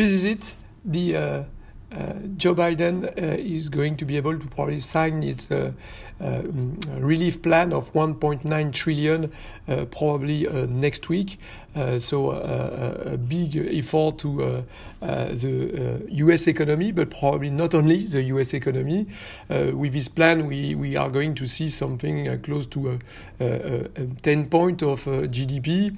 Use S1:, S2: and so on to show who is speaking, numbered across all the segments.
S1: this is it. The uh, uh, Joe Biden uh, is going to be able to probably sign its uh, uh relief plan of 1.9 trillion uh, probably uh, next week. Uh, so uh, uh, a big effort to the U.S. economy, but probably not only the U.S. economy. with this plan, we, we are going to see something close to a, a, a 10 point of GDP.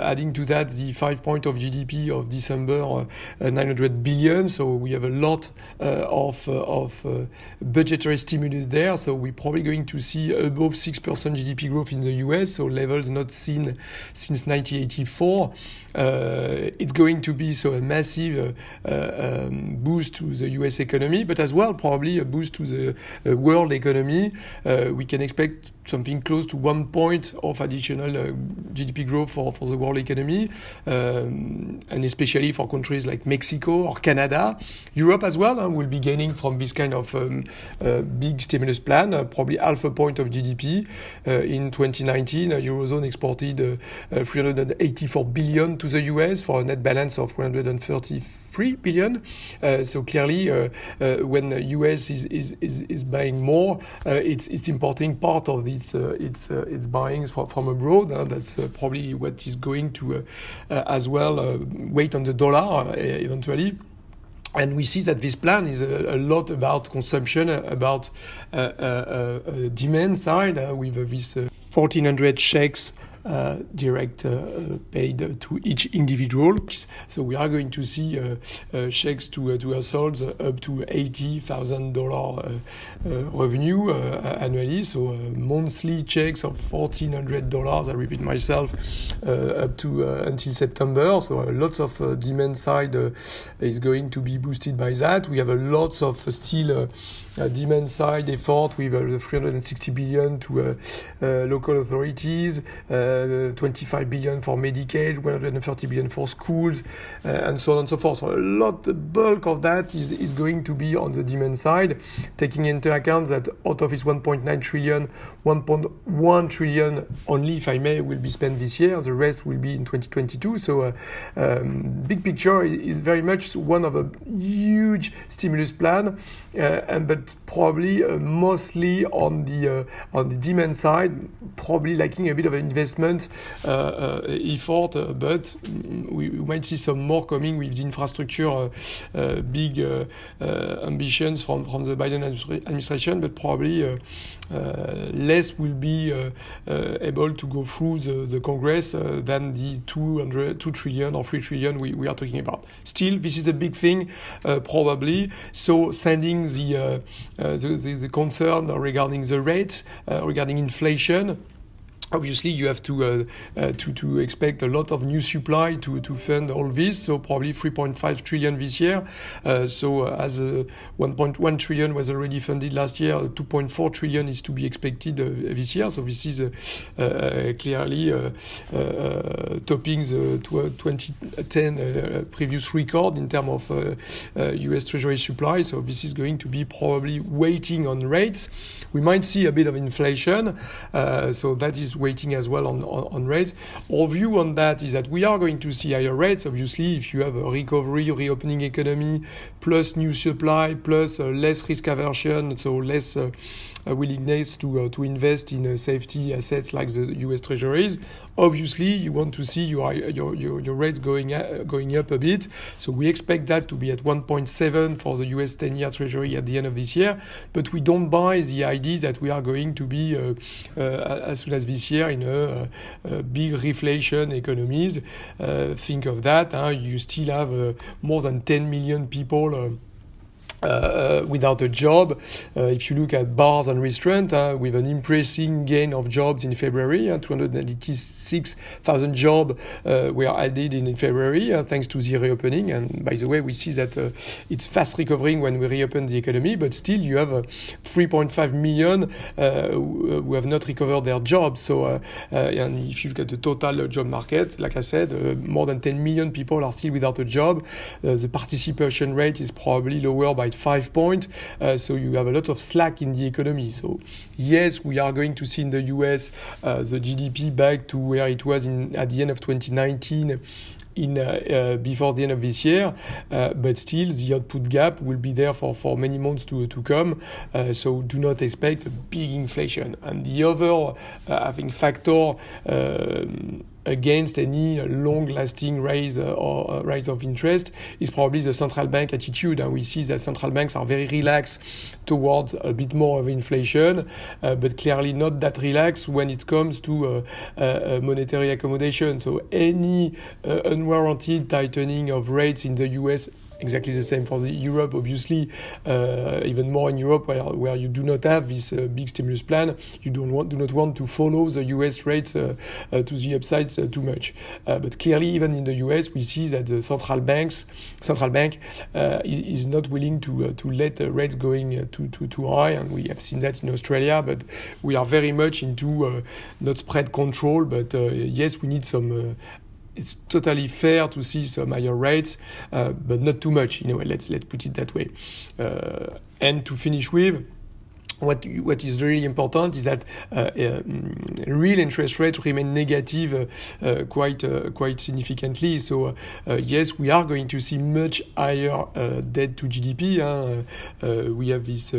S1: adding to that the 5 point of GDP of December, 900 billion. So we have a lot uh, of, uh, of uh, budgetary stimulus there. So we're probably going to see above 6% GDP growth in the US, so levels not seen since 1984. it's going to be so a massive um, boost to the US economy, but as well probably a boost to the world economy. we can expect something close to one point of additional uh, GDP growth for, for the world economy, um, and especially for countries like Mexico or Canada. Europe as well uh, will be gaining from this kind of um, uh, big stimulus plan, uh, probably half a point of GDP. Uh, in 2019, Eurozone exported 384 billion to the US for a net balance of 133 billion. Uh, so clearly, uh, uh, when the US is, is, is, is buying more, it's, it's importing part of its, its, its buying from abroad. that's probably what is going to as well wait on the dollar eventually and we see that this plan is a, a lot about consumption, about uh, uh, uh, demand side, uh, with this 1400 uh, checks uh, direct uh, paid to each individual. So we are going to see uh, uh checks to uh, to households uh, up to eighty thousand dollar revenue annually. So monthly checks of fourteen hundred dollars. I repeat myself up to until September. So lots of demand side is going to be boosted by that. We have a lots of still demand side effort with the 360 billion to local authorities. 25 billion for Medicaid, 130 billion for schools, uh, and so on and so forth. So a lot, the bulk of that is, is going to be on the demand side, taking into account that out of its 1.9 trillion, 1.1 trillion only, if I may, will be spent this year. The rest will be in 2022. So, uh, um, big picture is very much one of a huge stimulus plan, uh, and but probably uh, mostly on the uh, on the demand side, probably lacking a bit of investment uh, uh, effort, uh, but we, we, might see some more coming with the infrastructure uh, uh, big uh, ambitions from, from the Biden administration, but probably less will be able to go through the, the Congress than the 200, 2 trillion or 3 trillion we, we are talking about. Still, this is a big thing, probably. So sending the, the, the, the concern regarding the rates, regarding inflation, Obviously, you have to, uh, uh, to to expect a lot of new supply to, to fund all this. So probably 3.5 trillion this year. Uh, so uh, as uh, 1.1 trillion was already funded last year, 2.4 trillion is to be expected uh, this year. So this is clearly topping the 2010 previous record in terms of U.S. Treasury supply. So this is going to be probably waiting on rates. We might see a bit of inflation. so that is waiting as well on, on, on, rates. Our view on that is that we are going to see higher rates. Obviously, if you have a recovery, reopening economy, plus new supply, plus uh, less risk aversion, so less uh, willingness to uh, to invest in uh, safety assets like the U.S. Treasuries. Obviously, you want to see your your your, your rates going uh, going up a bit. So we expect that to be at 1.7 for the U.S. 10-year Treasury at the end of this year. But we don't buy the idea that we are going to be as soon as this year in a, uh, a big reflation economies. Uh, think of that. Huh? You still have uh, more than 10 million people um, uh, without a job. Uh, if you look at bars and restaurants, uh, with an impressive gain of jobs in February, uh, 286,000 jobs uh, were added in February uh, thanks to the reopening. And by the way, we see that it's fast recovering when we reopen the economy, but still you have 3.5 million who have not recovered their jobs. So, and if you look at the total job market, like I said, more than 10 million people are still without a job. the participation rate is probably lower by five points. Uh, so you have a lot of slack in the economy. So yes, we are going to see in the US uh, the GDP back to where it was in, at the end of 2019 in uh, before the end of this year, but still the output gap will be there for, for many months to, to come. so do not expect a big inflation. And the other, I think, factor um, against any long-lasting rise uh, or uh, rise of interest is probably the central bank attitude. And we see that central banks are very relaxed towards a bit more of inflation, uh, but clearly not that relaxed when it comes to monetary accommodation. So any unwarranted tightening of rates in the US exactly the same for the Europe, obviously, uh, even more in Europe where, where you do not have this uh, big stimulus plan. You don't want, do not want to follow the US rates uh, uh to the upsides uh, too much. Uh, but clearly, even in the US, we see that the central banks, central bank, is not willing to to let rates going too too too high, and we have seen that in Australia. But we are very much into not spread control, but yes, we need some it's totally fair to see some higher rates, uh, but not too much in a way. Let's let's put it that way. Uh, and to finish with what what is really important is that uh, um, real interest rates remain negative uh, uh, quite uh, quite significantly. So uh, yes, we are going to see much higher uh, debt to GDP. We have this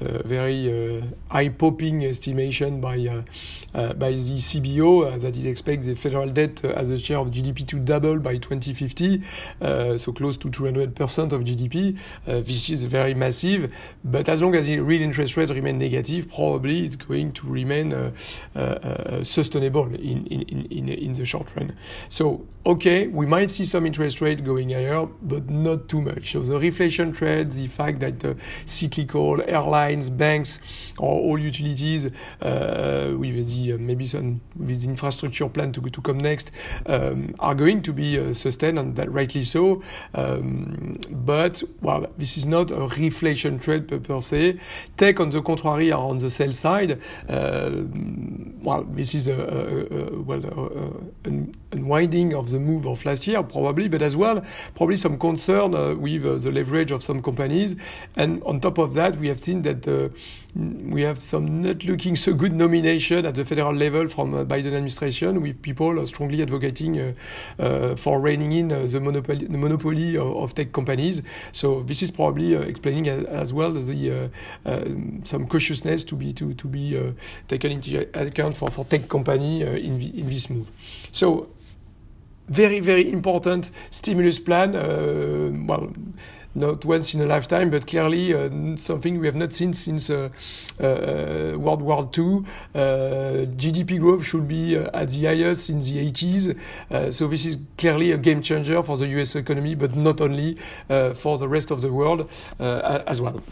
S1: very eye popping estimation by by the CBO that it expects the federal debt as a share of GDP to double by 2050, so close to 200 percent of GDP. this is very massive, but as long as the real interest rate remain negative, probably it's going to remain uh, uh, uh, sustainable in, in, in, in the short run. So, okay, we might see some interest rate going higher, but not too much. So the reflation trade, the fact that cyclical airlines, banks, or all utilities uh, with the uh, maybe some with the infrastructure plan to, to come next um, are going to be uh, sustained, and that rightly so. Um, but well, this is not a reflation trade per, per se. Take on the contrary are on the sell side. Uh, well, this is a, a, a well an unwinding of the move of last year probably, but as well probably some concern uh, with uh, the leverage of some companies. And on top of that, we have seen that we have some not looking so good nomination at the federal level from uh, Biden administration, with people uh, strongly advocating uh, for reining in the monopoly, the monopoly of, of, tech companies. So this is probably explaining as well the some cautiousness to be to to be uh, taken into account for for tech company uh, in in this move. So very very important stimulus plan. Uh, well not once in a lifetime, but clearly uh, something we have not seen since uh, uh, World War II. GDP growth should be at the highest in the 80s. so this is clearly a game changer for the US economy, but not only for the rest of the world as well.